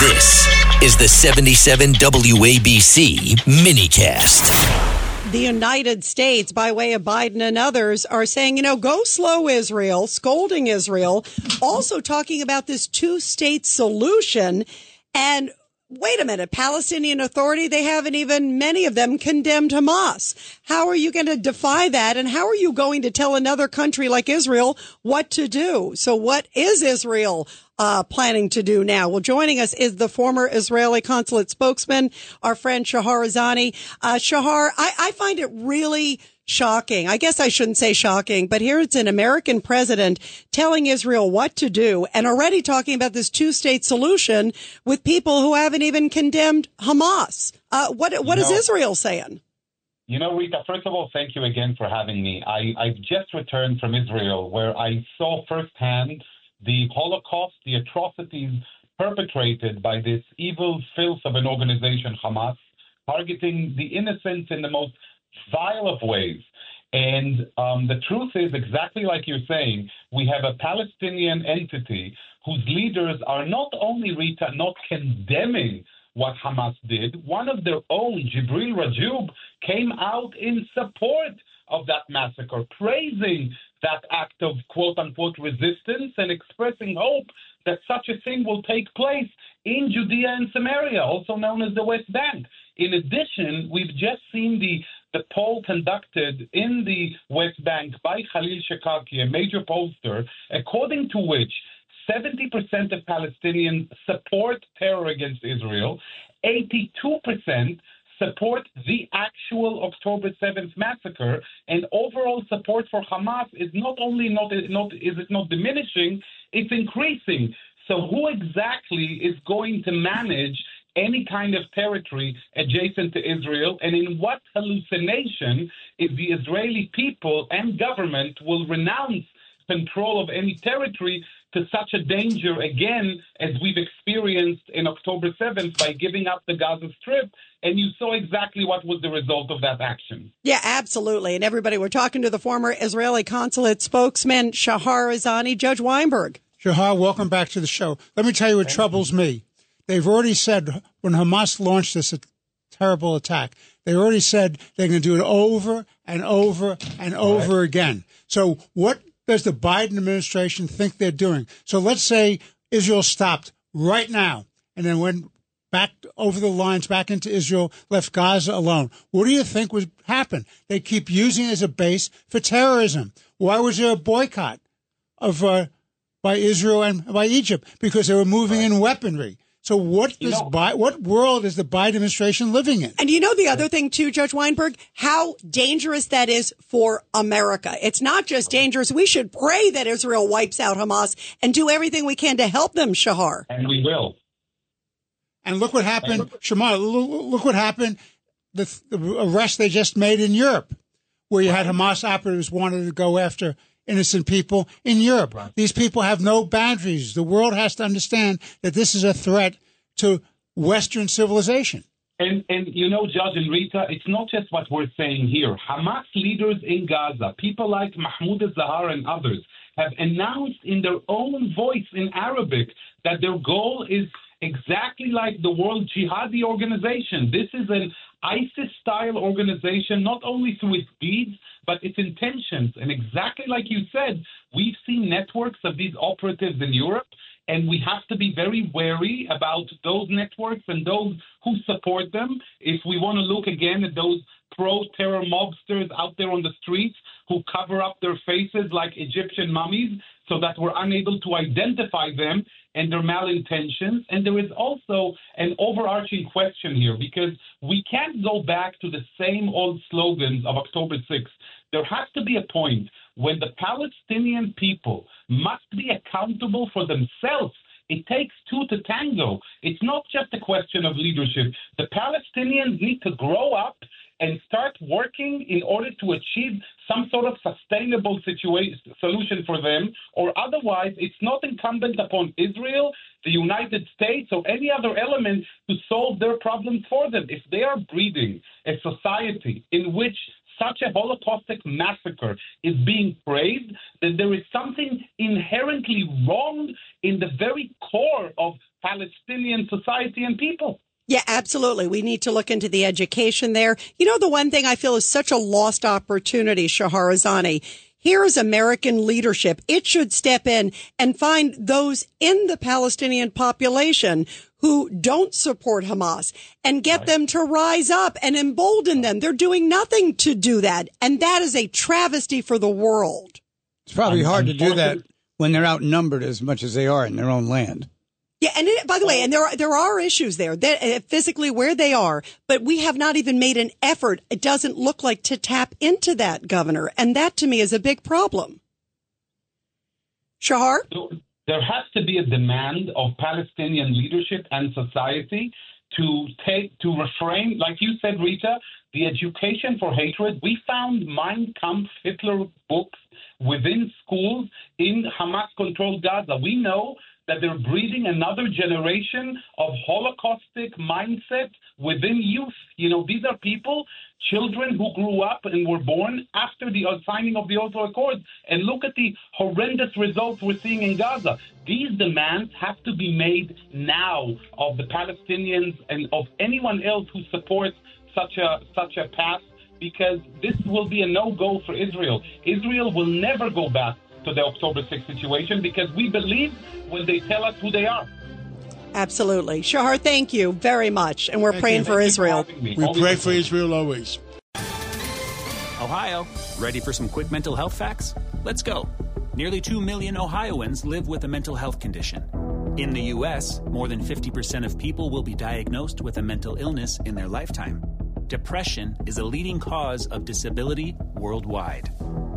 This is the 77 WABC minicast. The United States, by way of Biden and others, are saying, you know, go slow, Israel, scolding Israel, also talking about this two state solution. And wait a minute, Palestinian Authority, they haven't even, many of them condemned Hamas. How are you going to defy that? And how are you going to tell another country like Israel what to do? So what is Israel uh, planning to do now? Well, joining us is the former Israeli consulate spokesman, our friend Shahar Azani. Uh, Shahar, I, I find it really shocking. I guess I shouldn't say shocking, but here it's an American president telling Israel what to do and already talking about this two state solution with people who haven't even condemned Hamas. Uh, what, what is Israel saying? You know, Rita, first of all, thank you again for having me. I, I've just returned from Israel where I saw firsthand the Holocaust, the atrocities perpetrated by this evil filth of an organization, Hamas, targeting the innocent in the most vile of ways. And um, the truth is, exactly like you're saying, we have a Palestinian entity whose leaders are not only, Rita, not condemning what Hamas did, one of their own, Jibril Rajoub, came out in support of that massacre, praising that act of quote unquote resistance and expressing hope that such a thing will take place in Judea and Samaria, also known as the West Bank. In addition, we've just seen the the poll conducted in the West Bank by Khalil Shikaki, a major pollster, according to which 70% of Palestinians support terror against Israel, 82% support the actual October 7th massacre, and overall support for Hamas is not only not, not is it not diminishing, it's increasing. So who exactly is going to manage any kind of territory adjacent to Israel, and in what hallucination if the Israeli people and government will renounce control of any territory to such a danger again as we've experienced in October 7th by giving up the Gaza Strip. And you saw exactly what was the result of that action. Yeah, absolutely. And everybody, we're talking to the former Israeli consulate spokesman, Shahar Azani, Judge Weinberg. Shahar, welcome back to the show. Let me tell you what Thank troubles you. me. They've already said when Hamas launched this terrible attack, they already said they're going to do it over and over and over right. again. So what does the Biden administration think they're doing? So let's say Israel stopped right now and then went back over the lines back into Israel, left Gaza alone. What do you think would happen? They keep using it as a base for terrorism. Why was there a boycott of uh, by Israel and by Egypt? Because they were moving in weaponry. So what does know, Bi- what world is the Biden administration living in? And you know the other thing too, Judge Weinberg, how dangerous that is for America. It's not just dangerous. We should pray that Israel wipes out Hamas and do everything we can to help them, Shahar. And we will. And look what happened, Shamar. Look what happened. The, the arrest they just made in Europe, where you had Hamas operatives wanted to go after innocent people in Europe. Right. These people have no boundaries. The world has to understand that this is a threat to Western civilization. And, and you know, Judge and Rita, it's not just what we're saying here. Hamas leaders in Gaza, people like Mahmoud al-Zahar and others, have announced in their own voice in Arabic that their goal is exactly like the World Jihadi Organization. This is an ISIS style organization, not only through its deeds, but its intentions. And exactly like you said, we've seen networks of these operatives in Europe, and we have to be very wary about those networks and those who support them. If we want to look again at those pro terror mobsters out there on the streets who cover up their faces like Egyptian mummies so that we're unable to identify them and their malintentions. And there is also an overarching question here because we can't go back to the same old slogans of October 6th. There has to be a point when the Palestinian people must be accountable for themselves. It takes two to tango. It's not just a question of leadership. The Palestinians need to grow up and start working in order to achieve some sort of sustainable situation solution for them, or otherwise it's not incumbent upon Israel, the United States, or any other element to solve their problems for them. If they are breeding a society in which such a Holocaustic massacre is being praised, that there is something inherently wrong in the very core of Palestinian society and people. Yeah, absolutely. We need to look into the education there. You know, the one thing I feel is such a lost opportunity, Shahar Azani. Here is American leadership. It should step in and find those in the Palestinian population who don't support Hamas and get right. them to rise up and embolden them. They're doing nothing to do that. And that is a travesty for the world. It's probably hard to do that when they're outnumbered as much as they are in their own land. Yeah, and it, by the way, and there are there are issues there that uh, physically where they are, but we have not even made an effort. It doesn't look like to tap into that, Governor, and that to me is a big problem. Shahar, there has to be a demand of Palestinian leadership and society to take to refrain, like you said, Rita, the education for hatred. We found Mein Kampf Hitler books within schools in Hamas-controlled Gaza. We know that they're breeding another generation of holocaustic mindset within youth. You know, these are people, children who grew up and were born after the signing of the Oslo Accords. And look at the horrendous results we're seeing in Gaza. These demands have to be made now of the Palestinians and of anyone else who supports such a such a path because this will be a no-go for Israel. Israel will never go back to the October 6th situation because we believe when they tell us who they are. Absolutely. Shahar, thank you very much. And we're thank praying for Israel. For we always pray for Israel always. Ohio, ready for some quick mental health facts? Let's go. Nearly 2 million Ohioans live with a mental health condition. In the U.S., more than 50% of people will be diagnosed with a mental illness in their lifetime. Depression is a leading cause of disability worldwide.